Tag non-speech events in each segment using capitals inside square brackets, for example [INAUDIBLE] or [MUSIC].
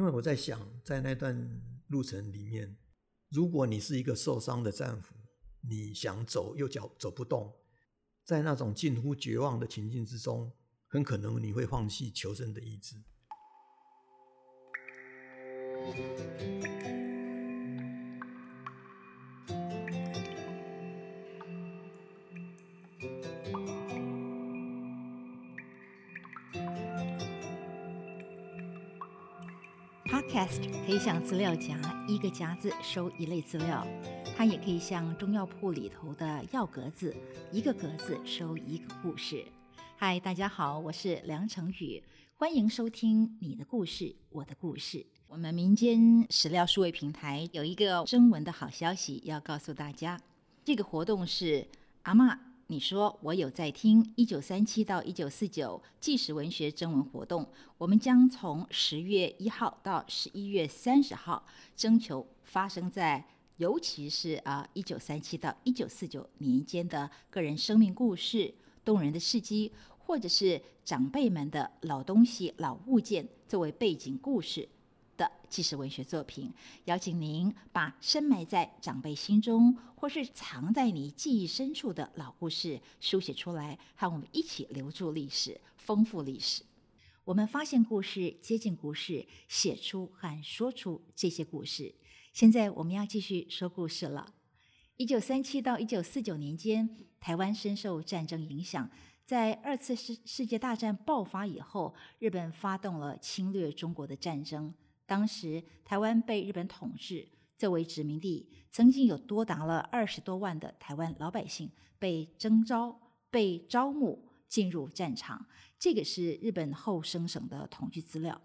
因为我在想，在那段路程里面，如果你是一个受伤的战俘，你想走又脚走不动，在那种近乎绝望的情境之中，很可能你会放弃求生的意志。可以像资料夹，一个夹子收一类资料；它也可以像中药铺里头的药格子，一个格子收一个故事。嗨，大家好，我是梁成宇，欢迎收听你的故事，我的故事。我们民间史料数位平台有一个征文的好消息要告诉大家，这个活动是阿妈。你说我有在听一九三七到一九四九纪实文学征文活动，我们将从十月一号到十一月三十号征求发生在尤其是啊一九三七到一九四九年间的个人生命故事、动人的事迹，或者是长辈们的老东西、老物件作为背景故事。的纪实文学作品，邀请您把深埋在长辈心中，或是藏在你记忆深处的老故事书写出来，和我们一起留住历史，丰富历史。我们发现故事，接近故事，写出和说出这些故事。现在我们要继续说故事了。一九三七到一九四九年间，台湾深受战争影响，在二次世世界大战爆发以后，日本发动了侵略中国的战争。当时台湾被日本统治，作为殖民地，曾经有多达了二十多万的台湾老百姓被征召、被招募进入战场。这个是日本后生省的统计资料。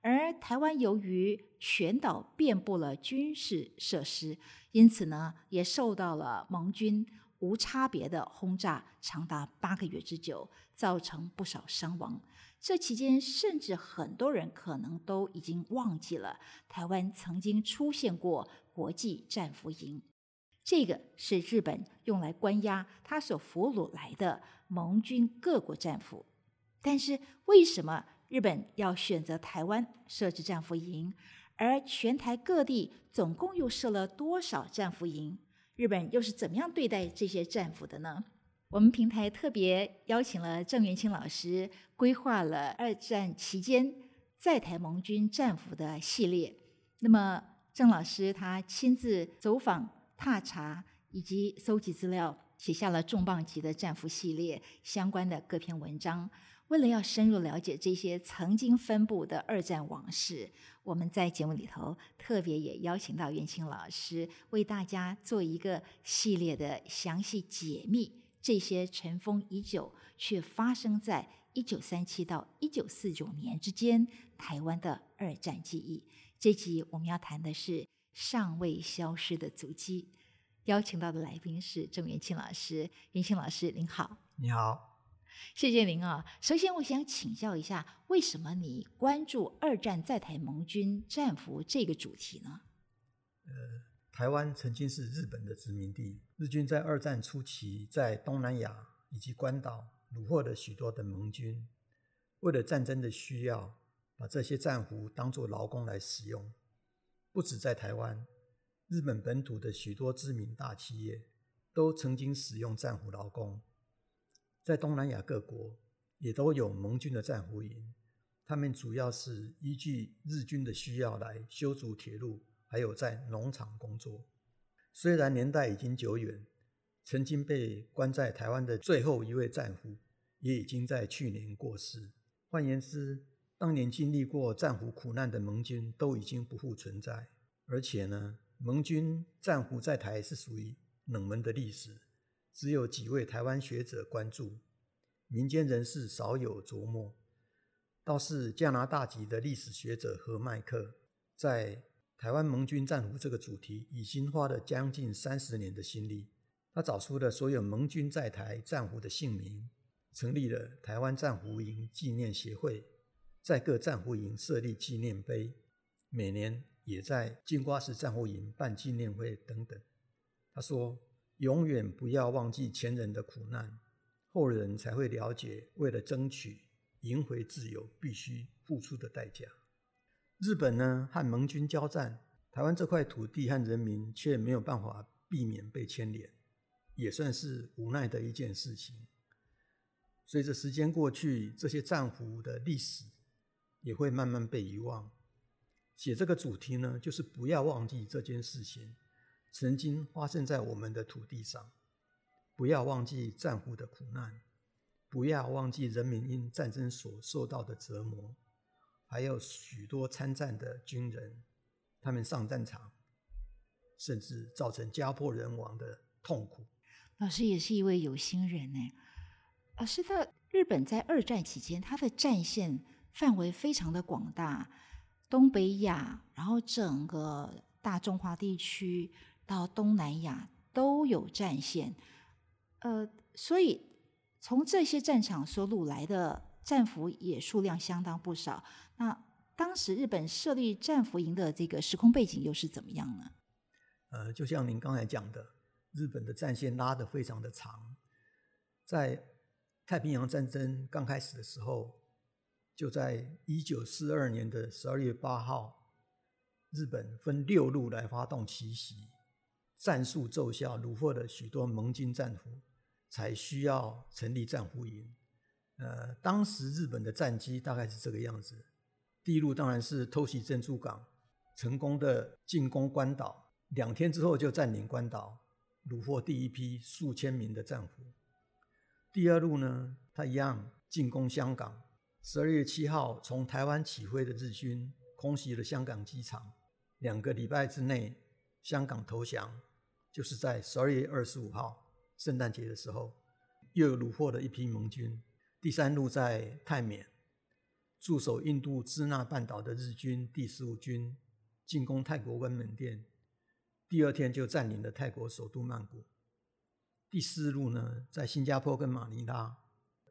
而台湾由于全岛遍布了军事设施，因此呢，也受到了盟军无差别的轰炸，长达八个月之久，造成不少伤亡。这期间，甚至很多人可能都已经忘记了台湾曾经出现过国际战俘营。这个是日本用来关押他所俘虏来的盟军各国战俘。但是，为什么日本要选择台湾设置战俘营？而全台各地总共又设了多少战俘营？日本又是怎么样对待这些战俘的呢？我们平台特别邀请了郑元清老师，规划了二战期间在台盟军战俘的系列。那么，郑老师他亲自走访、踏查以及搜集资料，写下了重磅级的战俘系列相关的各篇文章。为了要深入了解这些曾经分布的二战往事，我们在节目里头特别也邀请到元清老师，为大家做一个系列的详细解密。这些尘封已久却发生在一九三七到一九四九年之间台湾的二战记忆。这集我们要谈的是尚未消失的足迹。邀请到的来宾是郑元庆老师，元庆老师您好。你好，谢谢您啊。首先，我想请教一下，为什么你关注二战在台盟军战俘这个主题呢？呃。台湾曾经是日本的殖民地，日军在二战初期在东南亚以及关岛虏获了许多的盟军，为了战争的需要，把这些战俘当作劳工来使用。不止在台湾，日本本土的许多知名大企业都曾经使用战俘劳工。在东南亚各国也都有盟军的战俘营，他们主要是依据日军的需要来修筑铁路。还有在农场工作，虽然年代已经久远，曾经被关在台湾的最后一位战俘也已经在去年过世。换言之，当年经历过战俘苦难的盟军都已经不复存在。而且呢，盟军战俘在台是属于冷门的历史，只有几位台湾学者关注，民间人士少有琢磨。倒是加拿大籍的历史学者何麦克在。台湾盟军战俘这个主题已经花了将近三十年的心力，他找出了所有盟军在台战俘的姓名，成立了台湾战俘营纪念协会，在各战俘营设立纪念碑，每年也在金瓜石战俘营办纪念会等等。他说：“永远不要忘记前人的苦难，后人才会了解为了争取赢回自由必须付出的代价。”日本呢和盟军交战，台湾这块土地和人民却没有办法避免被牵连，也算是无奈的一件事情。随着时间过去，这些战俘的历史也会慢慢被遗忘。写这个主题呢，就是不要忘记这件事情曾经发生在我们的土地上，不要忘记战俘的苦难，不要忘记人民因战争所受到的折磨，还有许多参战的军人，他们上战场，甚至造成家破人亡的痛苦。老师也是一位有心人呢。老师，的日本在二战期间，它的战线范围非常的广大。东北亚，然后整个大中华地区到东南亚都有战线，呃，所以从这些战场所掳来的战俘也数量相当不少。那当时日本设立战俘营的这个时空背景又是怎么样呢？呃，就像您刚才讲的，日本的战线拉得非常的长，在太平洋战争刚开始的时候。就在一九四二年的十二月八号，日本分六路来发动奇袭，战术奏效，虏获了许多盟军战俘，才需要成立战俘营。呃，当时日本的战机大概是这个样子：第一路当然是偷袭珍珠港，成功的进攻关岛，两天之后就占领关岛，虏获第一批数千名的战俘。第二路呢，他一样进攻香港。十二月七号从台湾起飞的日军空袭了香港机场，两个礼拜之内香港投降，就是在十二月二十五号圣诞节的时候，又虏获了一批盟军。第三路在泰缅驻守印度支那半岛的日军第十五军进攻泰国关门店，第二天就占领了泰国首都曼谷。第四路呢，在新加坡跟马尼拉，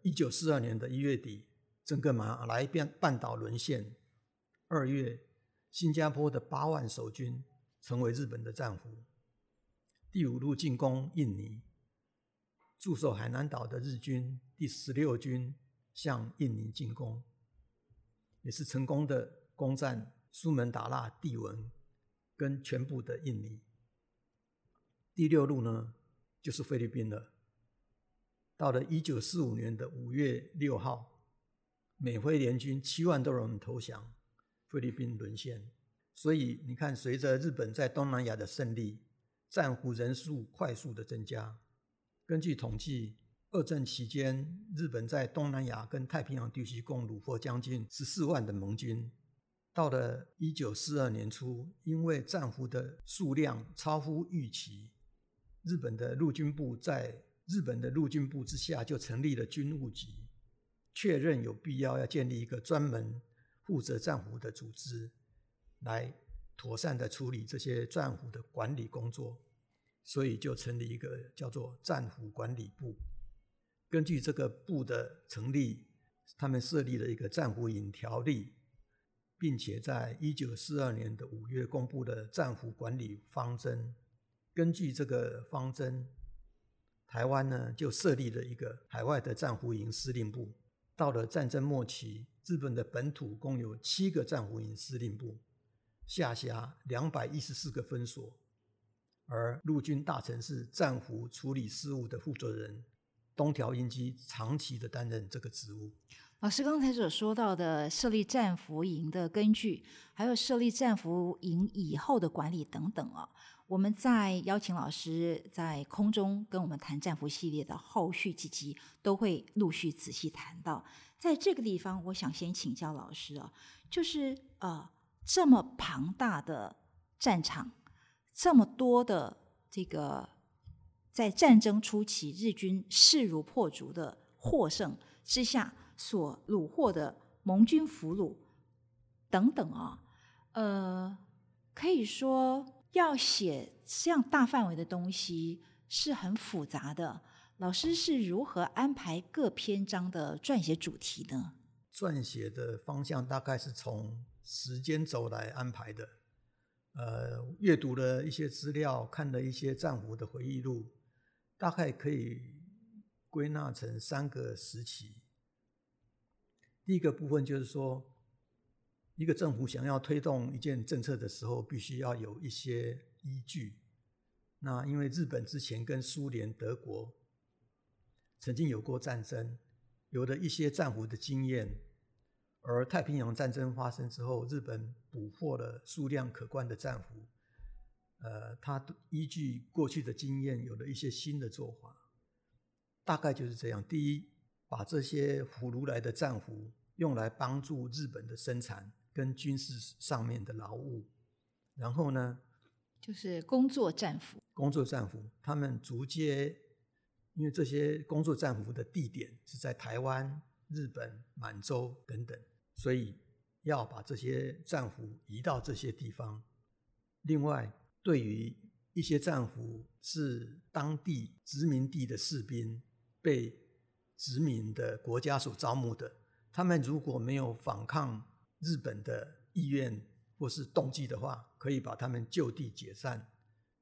一九四二年的一月底。整个马来半半岛沦陷。二月，新加坡的八万守军成为日本的战俘。第五路进攻印尼，驻守海南岛的日军第十六军向印尼进攻，也是成功的攻占苏门答腊、帝文跟全部的印尼。第六路呢，就是菲律宾了。到了一九四五年的五月六号。美菲联军七万多人投降，菲律宾沦陷。所以你看，随着日本在东南亚的胜利，战俘人数快速的增加。根据统计，二战期间，日本在东南亚跟太平洋地区共虏获将近十四万的盟军。到了一九四二年初，因为战俘的数量超乎预期，日本的陆军部在日本的陆军部之下就成立了军务局。确认有必要要建立一个专门负责战俘的组织，来妥善的处理这些战俘的管理工作，所以就成立一个叫做战俘管理部。根据这个部的成立，他们设立了一个战俘营条例，并且在一九四二年的五月公布了战俘管理方针。根据这个方针，台湾呢就设立了一个海外的战俘营司令部。到了战争末期，日本的本土共有七个战俘营司令部，下辖两百一十四个分所，而陆军大臣是战俘处理事务的负责人，东条英机长期的担任这个职务。老师刚才所说到的设立战俘营的根据，还有设立战俘营以后的管理等等啊。我们在邀请老师在空中跟我们谈战俘系列的后续几集，都会陆续仔细谈到。在这个地方，我想先请教老师啊，就是呃，这么庞大的战场，这么多的这个在战争初期日军势如破竹的获胜之下所虏获的盟军俘虏等等啊，呃，可以说。要写这样大范围的东西是很复杂的。老师是如何安排各篇章的撰写主题呢？撰写的方向大概是从时间轴来安排的。呃，阅读了一些资料，看了一些战俘的回忆录，大概可以归纳成三个时期。第一个部分就是说，一个政府想要推动一件政策的时候，必须要有一些依据。那因为日本之前跟苏联、德国曾经有过战争，有了一些战俘的经验，而太平洋战争发生之后，日本捕获了数量可观的战俘。呃，他依据过去的经验，有了一些新的做法，大概就是这样。第一，把这些俘虏来的战俘用来帮助日本的生产跟军事上面的劳务，然后呢，就是工作战俘。工作战俘，他们逐渐，因为这些工作战俘的地点是在台湾、日本、满洲等等，所以要把这些战俘移到这些地方。另外，对于一些战俘是当地殖民地的士兵，被殖民的国家所招募的，他们如果没有反抗日本的意愿或是动机的话，可以把他们就地解散，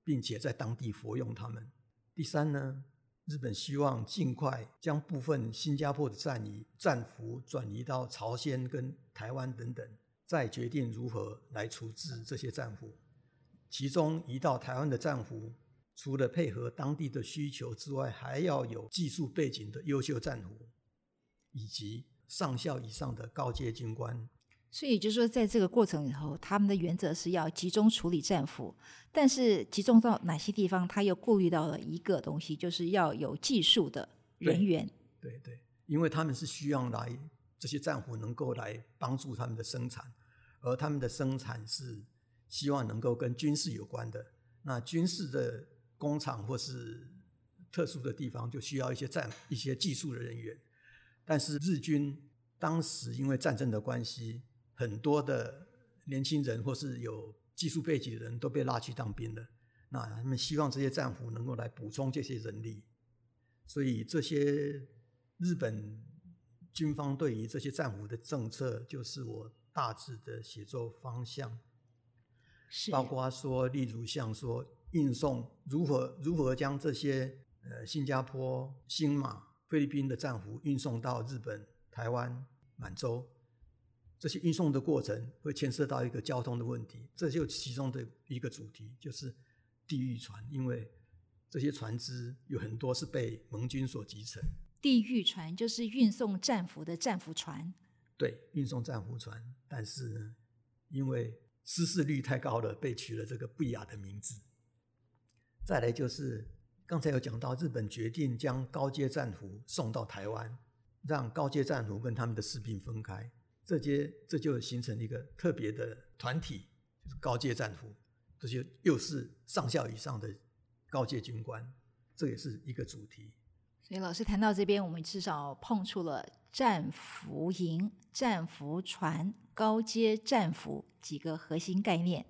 并且在当地服用他们。第三呢，日本希望尽快将部分新加坡的战役战俘转移到朝鲜跟台湾等等，再决定如何来处置这些战俘。其中移到台湾的战俘，除了配合当地的需求之外，还要有技术背景的优秀战俘，以及上校以上的高阶军官。所以就是说，在这个过程里头，他们的原则是要集中处理战俘，但是集中到哪些地方，他又顾虑到了一个东西，就是要有技术的人员。对对，因为他们是需要来这些战俘能够来帮助他们的生产，而他们的生产是。希望能够跟军事有关的，那军事的工厂或是特殊的地方，就需要一些战一些技术的人员。但是日军当时因为战争的关系，很多的年轻人或是有技术背景的人都被拉去当兵了。那他们希望这些战俘能够来补充这些人力，所以这些日本军方对于这些战俘的政策，就是我大致的写作方向。包括说，例如像说运送如何如何将这些呃新加坡、新马、菲律宾的战俘运送到日本、台湾、满洲，这些运送的过程会牵涉到一个交通的问题，这就其中的一个主题，就是地狱船，因为这些船只有很多是被盟军所集成。地狱船就是运送战俘的战俘船。对，运送战俘船，但是呢，因为失事率太高了，被取了这个不雅的名字。再来就是刚才有讲到，日本决定将高阶战俘送到台湾，让高阶战俘跟他们的士兵分开，这些这就形成一个特别的团体，就是高阶战俘，这些又是上校以上的高阶军官，这也是一个主题。所以老师谈到这边，我们至少碰触了战俘营、战俘船。高阶战俘几个核心概念，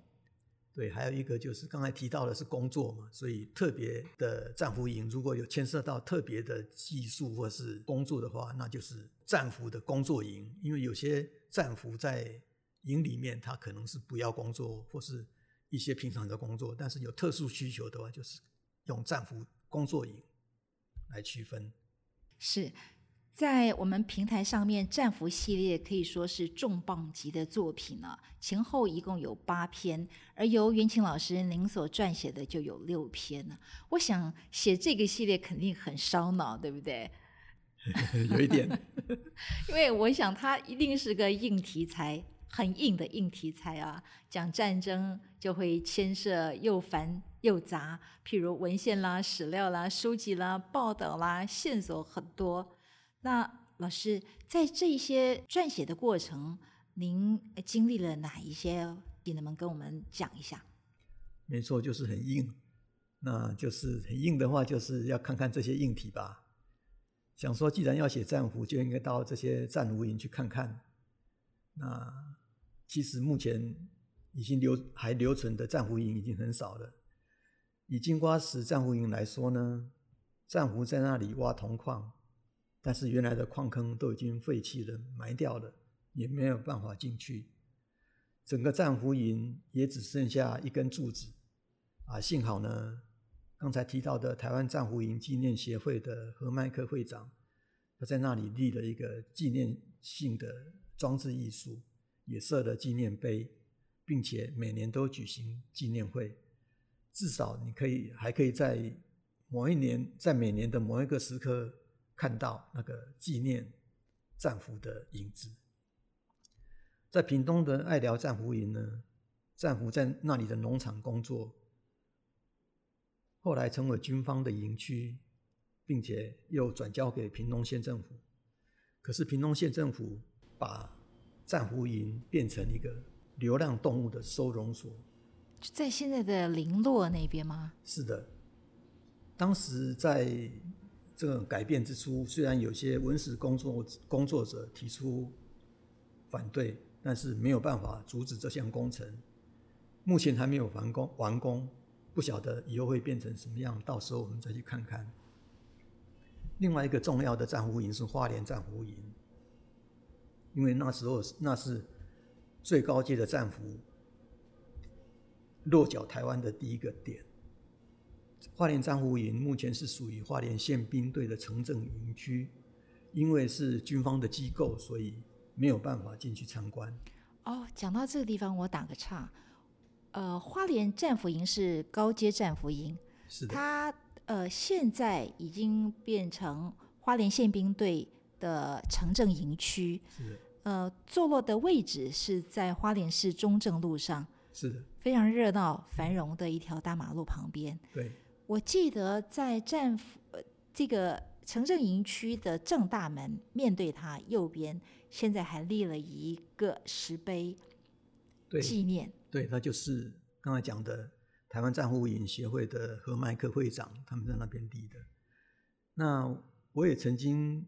对，还有一个就是刚才提到的是工作嘛，所以特别的战俘营如果有牵涉到特别的技术或是工作的话，那就是战俘的工作营。因为有些战俘在营里面，他可能是不要工作或是一些平常的工作，但是有特殊需求的话，就是用战俘工作营来区分。是。在我们平台上面，《战俘》系列可以说是重磅级的作品了。前后一共有八篇，而由袁琴老师您所撰写的就有六篇呢。我想写这个系列肯定很烧脑，对不对？[LAUGHS] 有一点，[LAUGHS] 因为我想它一定是个硬题材，很硬的硬题材啊。讲战争就会牵涉又繁又杂，譬如文献啦、史料啦、书籍啦、报道啦，线索很多。那老师在这些撰写的过程，您经历了哪一些？你能不能跟我们讲一下？没错，就是很硬。那就是很硬的话，就是要看看这些硬体吧。想说，既然要写战俘，就应该到这些战俘营去看看。那其实目前已经留还留存的战俘营已经很少了。以金瓜石战俘营来说呢，战俘在那里挖铜矿。但是原来的矿坑都已经废弃了、埋掉了，也没有办法进去。整个战俘营也只剩下一根柱子。啊，幸好呢，刚才提到的台湾战俘营纪念协会的何麦克会长，他在那里立了一个纪念性的装置艺术，也设了纪念碑，并且每年都举行纪念会。至少你可以还可以在某一年，在每年的某一个时刻看到那个纪念战俘的影子。在屏东的爱寮战俘营呢，战俘在那里的农场工作，后来成为军方的营区，并且又转交给屏东县政府。可是屏东县政府把战俘营变成一个流浪动物的收容所。在现在的林洛那边吗？是的，当时在这个改变之初，虽然有些文史工作工作者提出反对，但是没有办法阻止这项工程。目前还没有完工，完工不晓得以后会变成什么样，到时候我们再去看看。另外一个重要的战俘营是花莲战俘营，因为那时候那是最高阶的战俘。落脚台湾的第一个点，花莲战俘营目前是属于花莲宪兵队的城镇营区，因为是军方的机构，所以没有办法进去参观。哦，讲到这个地方，我打个岔。呃，花莲战俘营是高阶战俘营，是的。它呃现在已经变成花莲宪兵队的城镇营区。是的。呃，坐落的位置是在花莲市中正路上。是的。非常热闹繁荣的一条大马路旁边。对，我记得在战俘这个城镇营区的正大门面对它右边，现在还立了一个石碑，纪念。对，他就是刚才讲的台湾战俘营协会的何麦克会长他们在那边立的。那我也曾经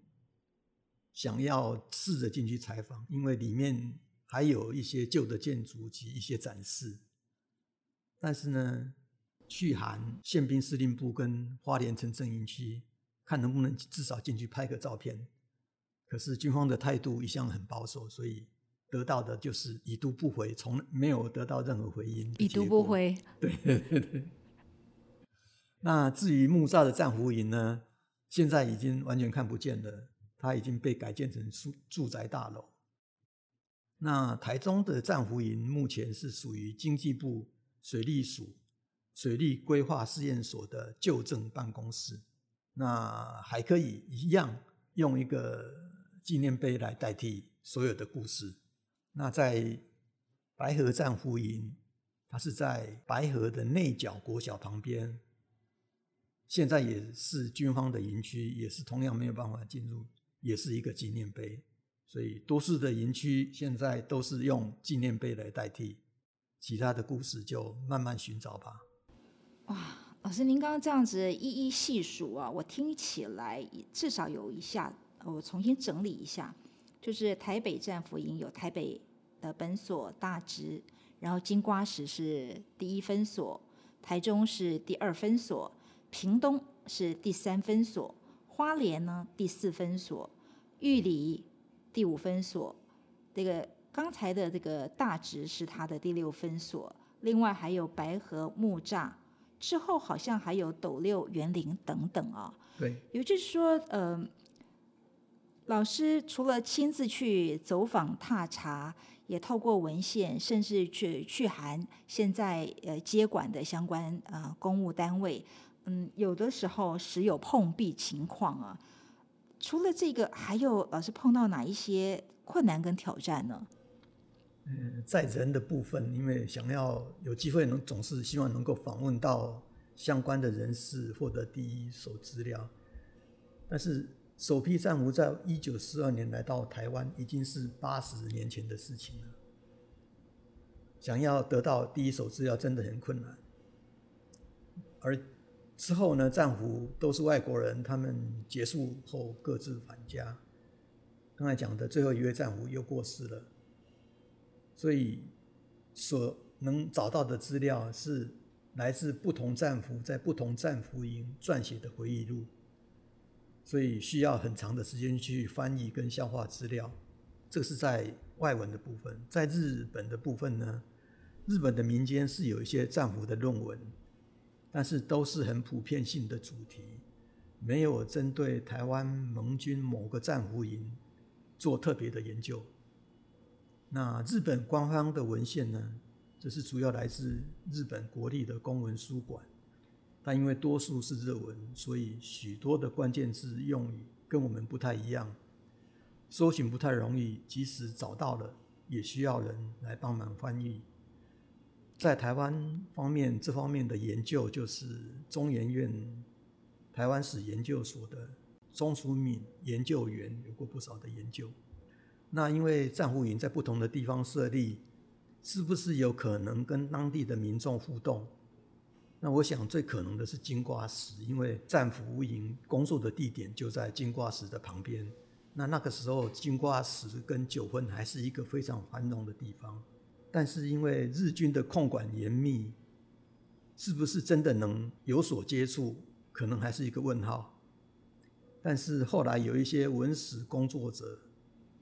想要试着进去采访，因为里面还有一些旧的建筑及一些展示。但是呢，去函宪兵司令部跟花莲城镇营区，看能不能至少进去拍个照片。可是军方的态度一向很保守，所以得到的就是已读不回，从没有得到任何回音。已读不回。[LAUGHS] 对 [LAUGHS] 对对。那至于木栅的战俘营呢，现在已经完全看不见了，它已经被改建成住住宅大楼。那台中的战俘营目前是属于经济部。水利署水利规划试验所的旧政办公室，那还可以一样用一个纪念碑来代替所有的故事。那在白河战俘营，它是在白河的内角国小旁边，现在也是军方的营区，也是同样没有办法进入，也是一个纪念碑。所以多数的营区现在都是用纪念碑来代替。其他的故事就慢慢寻找吧。哇，老师，您刚刚这样子一一细数啊，我听起来至少有一下，我重新整理一下，就是台北战俘营有台北的本所大直，然后金瓜石是第一分所，台中是第二分所，屏东是第三分所，花莲呢第四分所，玉里第五分所，这个。刚才的这个大直是它的第六分所，另外还有白河木栅，之后好像还有斗六园林等等啊。对，也就是说，呃，老师除了亲自去走访踏查，也透过文献，甚至去去函现在呃接管的相关呃公务单位，嗯，有的时候时有碰壁情况啊。除了这个，还有老师碰到哪一些困难跟挑战呢？嗯，在人的部分，因为想要有机会能总是希望能够访问到相关的人士，获得第一手资料。但是首批战俘在一九四二年来到台湾，已经是八十年前的事情了。想要得到第一手资料真的很困难。而之后呢，战俘都是外国人，他们结束后各自返家。刚才讲的最后一位战俘又过世了。所以，所能找到的资料是来自不同战俘在不同战俘营撰写的回忆录，所以需要很长的时间去翻译跟消化资料。这个是在外文的部分，在日本的部分呢，日本的民间是有一些战俘的论文，但是都是很普遍性的主题，没有针对台湾盟军某个战俘营做特别的研究。那日本官方的文献呢，这是主要来自日本国立的公文书馆，但因为多数是日文，所以许多的关键字用语跟我们不太一样，搜寻不太容易，即使找到了，也需要人来帮忙翻译。在台湾方面，这方面的研究就是中研院台湾史研究所的钟淑敏研究员有过不少的研究。那因为战俘营在不同的地方设立，是不是有可能跟当地的民众互动？那我想最可能的是金瓜石，因为战俘营工作的地点就在金瓜石的旁边。那那个时候，金瓜石跟九份还是一个非常繁荣的地方。但是因为日军的控管严密，是不是真的能有所接触，可能还是一个问号。但是后来有一些文史工作者，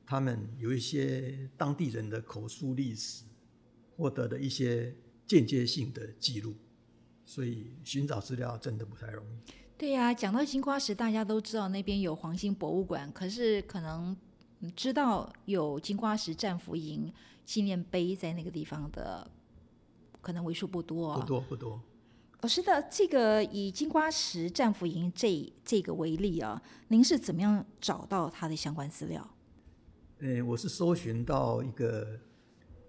他们有一些当地人的口述历史，获得了一些间接性的记录，所以寻找资料真的不太容易。对呀，讲到金瓜石，大家都知道那边有黄兴博物馆，可是可能知道有金瓜石战俘营。纪念碑在那个地方的可能为数不多，不多不多。老师的这个以金瓜石战俘营这这个为例啊，您是怎么样找到它的相关资料？呃，我是搜寻到一个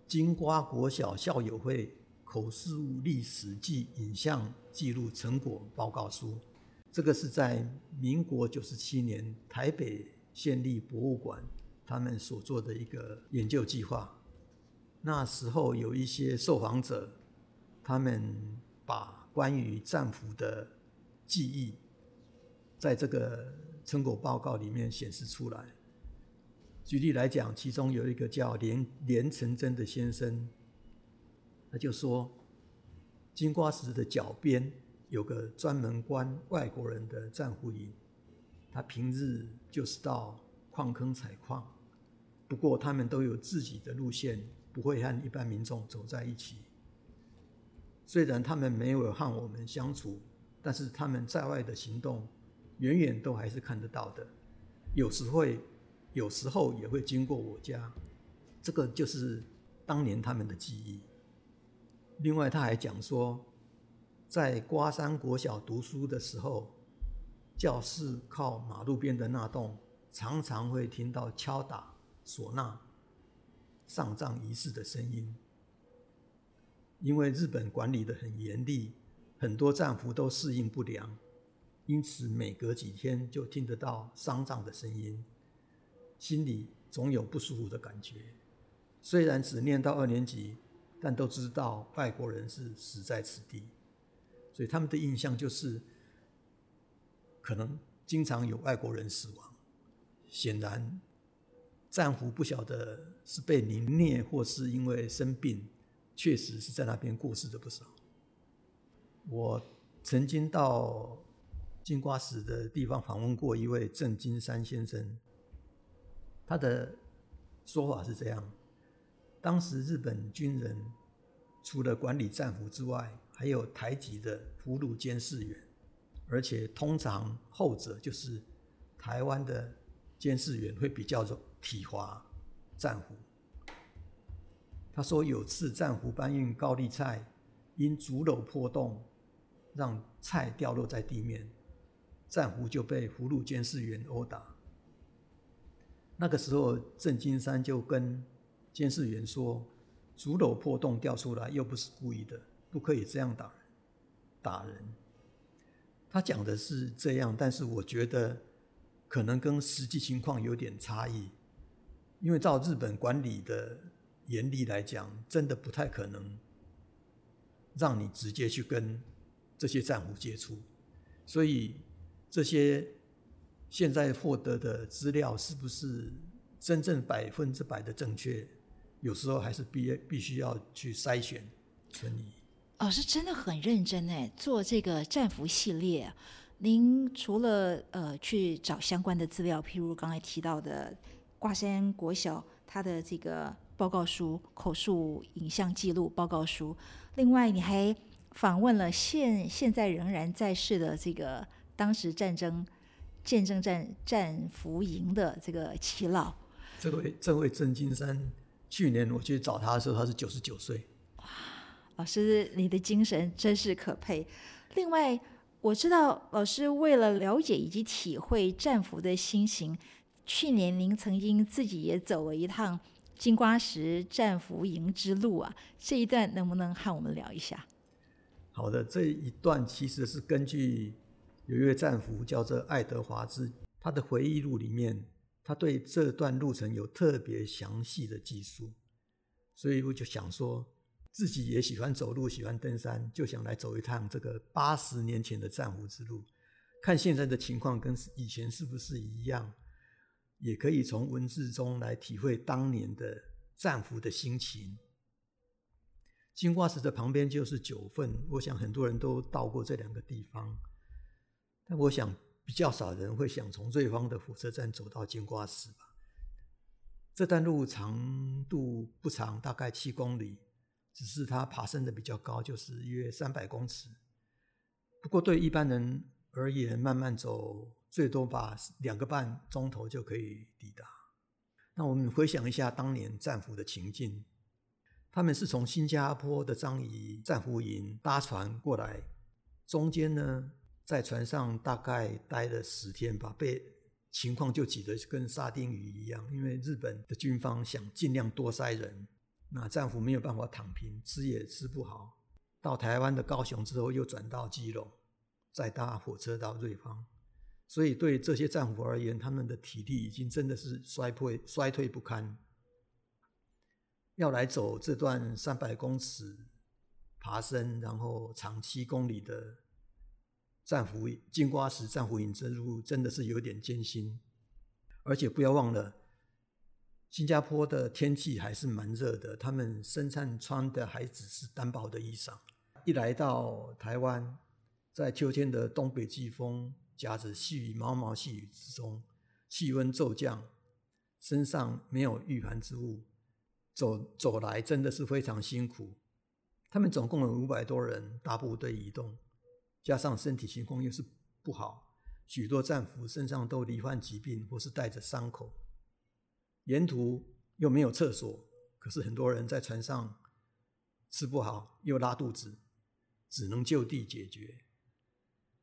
金瓜国小校友会口述历史记影像记录成果报告书，这个是在民国九十七年台北县立博物馆他们所做的一个研究计划。那时候有一些受访者，他们把关于战俘的记忆，在这个成果报告里面显示出来。举例来讲，其中有一个叫连连成真的先生，他就说，金瓜石的脚边有个专门关外国人的战俘营，他平日就是到矿坑采矿，不过他们都有自己的路线。不会和一般民众走在一起。虽然他们没有和我们相处，但是他们在外的行动，远远都还是看得到的。有时会，有时候也会经过我家。这个就是当年他们的记忆。另外，他还讲说，在瓜山国小读书的时候，教室靠马路边的那栋，常常会听到敲打唢呐。上葬仪式的声音，因为日本管理的很严厉，很多战俘都适应不良，因此每隔几天就听得到丧葬的声音，心里总有不舒服的感觉。虽然只念到二年级，但都知道外国人是死在此地，所以他们的印象就是可能经常有外国人死亡。显然。战俘不晓得是被凌虐，或是因为生病，确实是在那边过世的不少。我曾经到金瓜石的地方访问过一位郑金山先生，他的说法是这样：当时日本军人除了管理战俘之外，还有台籍的俘虏监视员，而且通常后者就是台湾的监视员会比较。体罚战俘，他说有次战俘搬运高丽菜，因竹篓破洞，让菜掉落在地面，战俘就被俘虏监视员殴打。那个时候郑金山就跟监视员说：“竹篓破洞掉出来又不是故意的，不可以这样打人。”打人，他讲的是这样，但是我觉得可能跟实际情况有点差异。因为照日本管理的严厉来讲，真的不太可能让你直接去跟这些战俘接触，所以这些现在获得的资料是不是真正百分之百的正确，有时候还是必必须要去筛选存疑。老师真的很认真哎，做这个战俘系列，您除了呃去找相关的资料，譬如刚才提到的。挂山国小他的这个报告书、口述影像记录报告书，另外你还访问了现现在仍然在世的这个当时战争见证战战俘营的这个耆老。这位这位郑金山去年我去找他的时候，他是九十九岁。哇老师，你的精神真是可佩。另外，我知道老师为了了解以及体会战俘的心情，去年您曾经自己也走了一趟金瓜石战俘营之路啊。这一段能不能和我们聊一下？好的，这一段其实是根据有一位战俘叫做爱德华兹，他的回忆录里面，他对这段路程有特别详细的记述，所以我就想说，自己也喜欢走路，喜欢登山，就想来走一趟这个八十年前的战俘之路，看现在的情况跟以前是不是一样，也可以从文字中来体会当年的战俘的心情。金瓜石的旁边就是九份，我想很多人都到过这两个地方，但我想比较少人会想从瑞芳的火车站走到金瓜石吧。这段路长度不长，大概七公里，只是它爬升的比较高，就是约三百公尺。不过对一般人而言，慢慢走最多把两个半钟头就可以抵达。那我们回想一下当年战俘的情境。他们是从新加坡的樟宜战俘营搭船过来，中间呢，在船上大概待了十天吧，被情况就挤得跟沙丁鱼一样。因为日本的军方想尽量多塞人，那战俘没有办法躺平，吃也吃不好。到台湾的高雄之后，又转到基隆，再搭火车到瑞芳，所以对这些战俘而言，他们的体力已经真的是衰退衰退不堪。要来走这段三百公尺爬升，然后长七公里的战俘金瓜石战俘营之路，真的是有点艰辛。而且不要忘了，新加坡的天气还是蛮热的，他们身上穿的还只是单薄的衣裳。一来到台湾，在秋天的东北季风夹着细雨毛毛细雨之中，气温骤降，身上没有御寒之物。走走来真的是非常辛苦，他们总共有五百多人大部队移动，加上身体情况又是不好，许多战俘身上都罹患疾病或是带着伤口，沿途又没有厕所，可是很多人在船上吃不好又拉肚子，只能就地解决。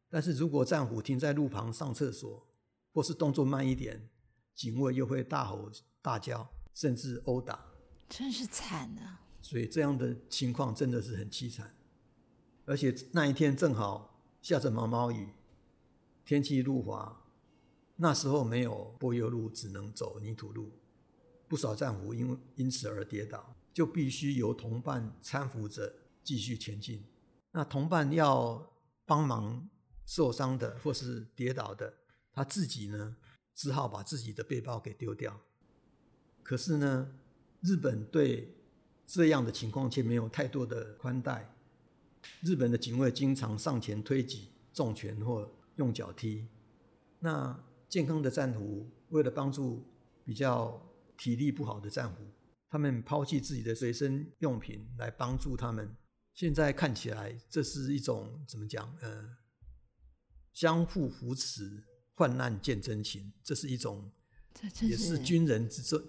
但是如果战俘停在路旁上厕所，或是动作慢一点，警卫又会大吼大叫，甚至殴打。真是惨啊！所以这样的情况真的是很凄惨，而且那一天正好下着毛毛雨，天气路滑，那时候没有柏油路，只能走泥土路，不少战俘因因此而跌倒，就必须由同伴搀扶着继续前进。那同伴要帮忙受伤的或是跌倒的，他自己呢，只好把自己的背包给丢掉。可是呢？日本对这样的情况却没有太多的宽待。日本的警卫经常上前推挤、重拳或用脚踢。那健康的战俘为了帮助比较体力不好的战俘，他们抛弃自己的随身用品来帮助他们。现在看起来，这是一种怎么讲？呃，相互扶持、患难见真情，这是一种，也是军人之这。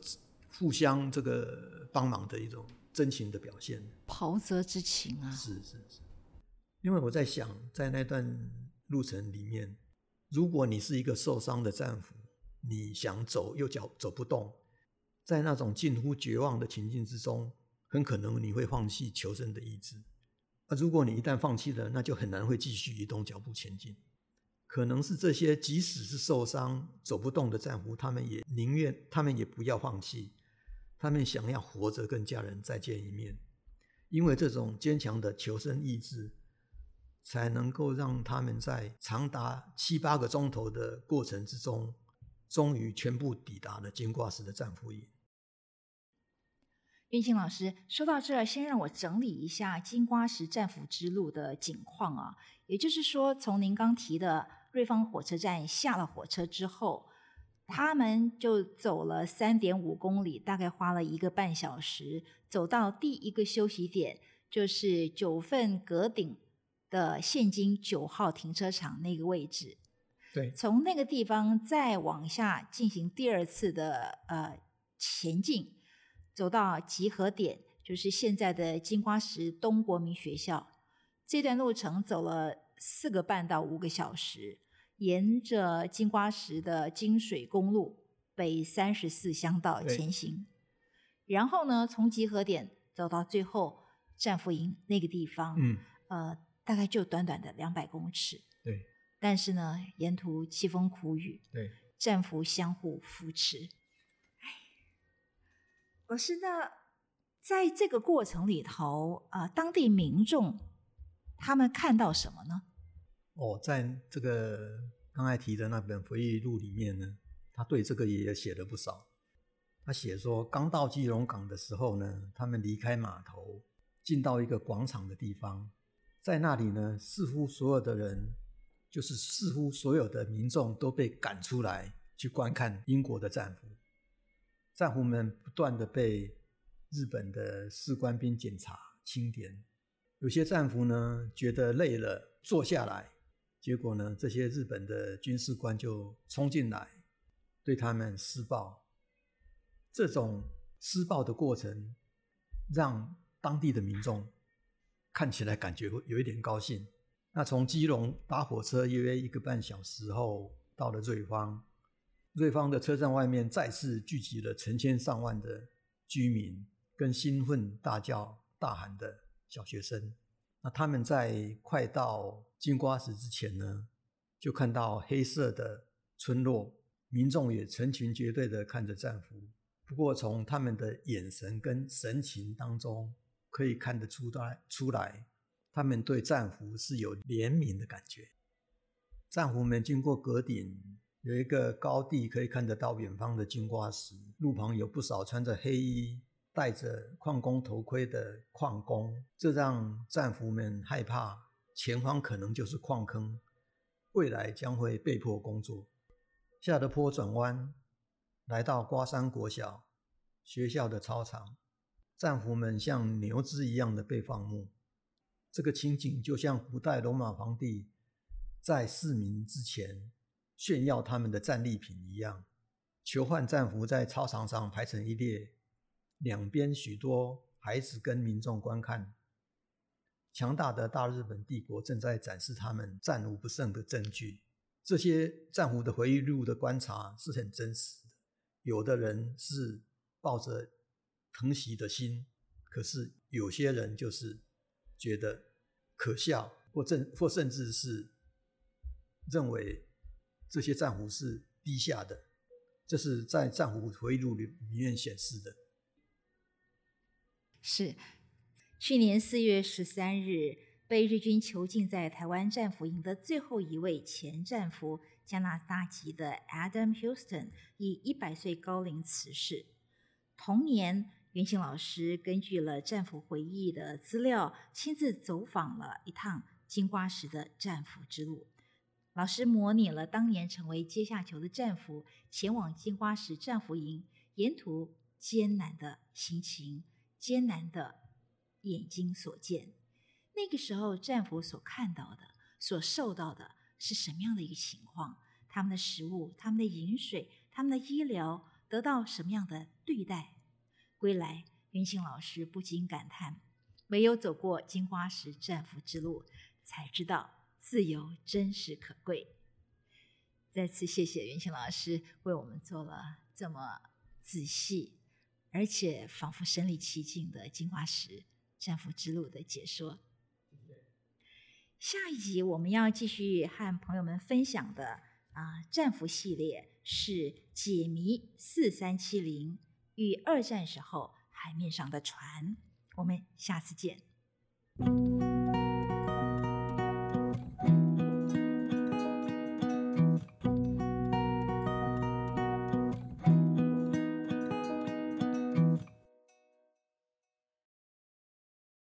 互相这个帮忙的一种真情的表现，袍泽之情啊！是是是，因为我在想，在那段路程里面，如果你是一个受伤的战俘，你想走又脚走不动，在那种近乎绝望的情境之中，很可能你会放弃求生的意志。那如果你一旦放弃了，那就很难会继续移动脚步前进。可能是这些即使是受伤走不动的战俘，他们也宁愿，他们也不要放弃。他们想要活着跟家人再见一面，因为这种坚强的求生意志，才能够让他们在长达七八个钟头的过程之中，终于全部抵达了金瓜石的战俘营。运庆老师说到这儿，先让我整理一下金瓜石战俘之路的景况啊，也就是说，从您刚提的瑞芳火车站下了火车之后。他们就走了三点五公里，大概花了一个半小时，走到第一个休息点，就是九份阁顶的现金九号停车场那个位置。对，从那个地方再往下进行第二次的呃前进，走到集合点，就是现在的金瓜石东国民学校。这段路程走了四个半到五个小时，沿着金瓜石的金水公路北三十四乡道前行。然后呢，从集合点走到最后战俘营那个地方，嗯，呃，大概就短短的两百公尺。对，但是呢，沿途凄风苦雨，对，战俘相互扶持。哎，老师，那在这个过程里头，啊、当地民众他们看到什么呢？哦，在这个刚才提的那本回忆录里面呢，他对这个也写了不少。他写说，刚到基隆港的时候呢，他们离开码头，进到一个广场的地方，在那里呢，似乎所有的人，就是似乎所有的民众都被赶出来去观看英国的战俘。战俘们不断的被日本的士官兵检查清点，有些战俘呢觉得累了，坐下来，结果呢，这些日本的军事官就冲进来，对他们施暴。这种施暴的过程，让当地的民众看起来感觉会有一点高兴。那从基隆搭火车约一个半小时后，到了瑞芳。瑞芳的车站外面再次聚集了成千上万的居民，跟兴奋大叫大喊的小学生。那他们在快到金瓜石之前呢，就看到黑色的村落，民众也成群结队的看着战俘。不过从他们的眼神跟神情当中，可以看得出来，出来他们对战俘是有怜悯的感觉。战俘们经过阁顶，有一个高地可以看得到远方的金瓜石，路旁有不少穿着黑衣、戴着矿工头盔的矿工，这让战俘们害怕前方可能就是矿坑，未来将会被迫工作。下了坡转弯。来到瓜山国小学校的操场，战俘们像牛只一样的被放牧。这个情景就像古代罗马皇帝在市民之前炫耀他们的战利品一样。囚犯战俘在操场上排成一列，两边许多孩子跟民众观看。强大的大日本帝国正在展示他们战无不胜的证据。这些战俘的回忆录的观察是很真实的。有的人是抱着疼惜的心，可是有些人就是觉得可笑，或甚或甚至是认为这些战俘是低下的，这是在战俘回忆录里面显示的。是，去年四月十三日被日军囚禁在台湾战俘营的最后一位前战俘。加拿大籍的 Adam Houston 以一百岁高龄辞世。同年，袁兴老师根据了战俘回忆的资料，亲自走访了一趟金瓜石的战俘之路。老师模拟了当年成为阶下囚的战俘前往金瓜石战俘营沿途艰难的心情、艰难的眼睛所见。那个时候，战俘所看到的、所受到的。是什么样的一个情况？他们的食物、他们的饮水、他们的医疗得到什么样的对待？归来，云清老师不禁感叹：唯有走过金瓜石战俘之路，才知道自由真实可贵。再次谢谢云清老师为我们做了这么仔细，而且仿佛身临其境的金瓜石战俘之路的解说。下一集我们要继续和朋友们分享的啊战俘系列是解谜四三七零与二战时候海面上的船。我们下次见。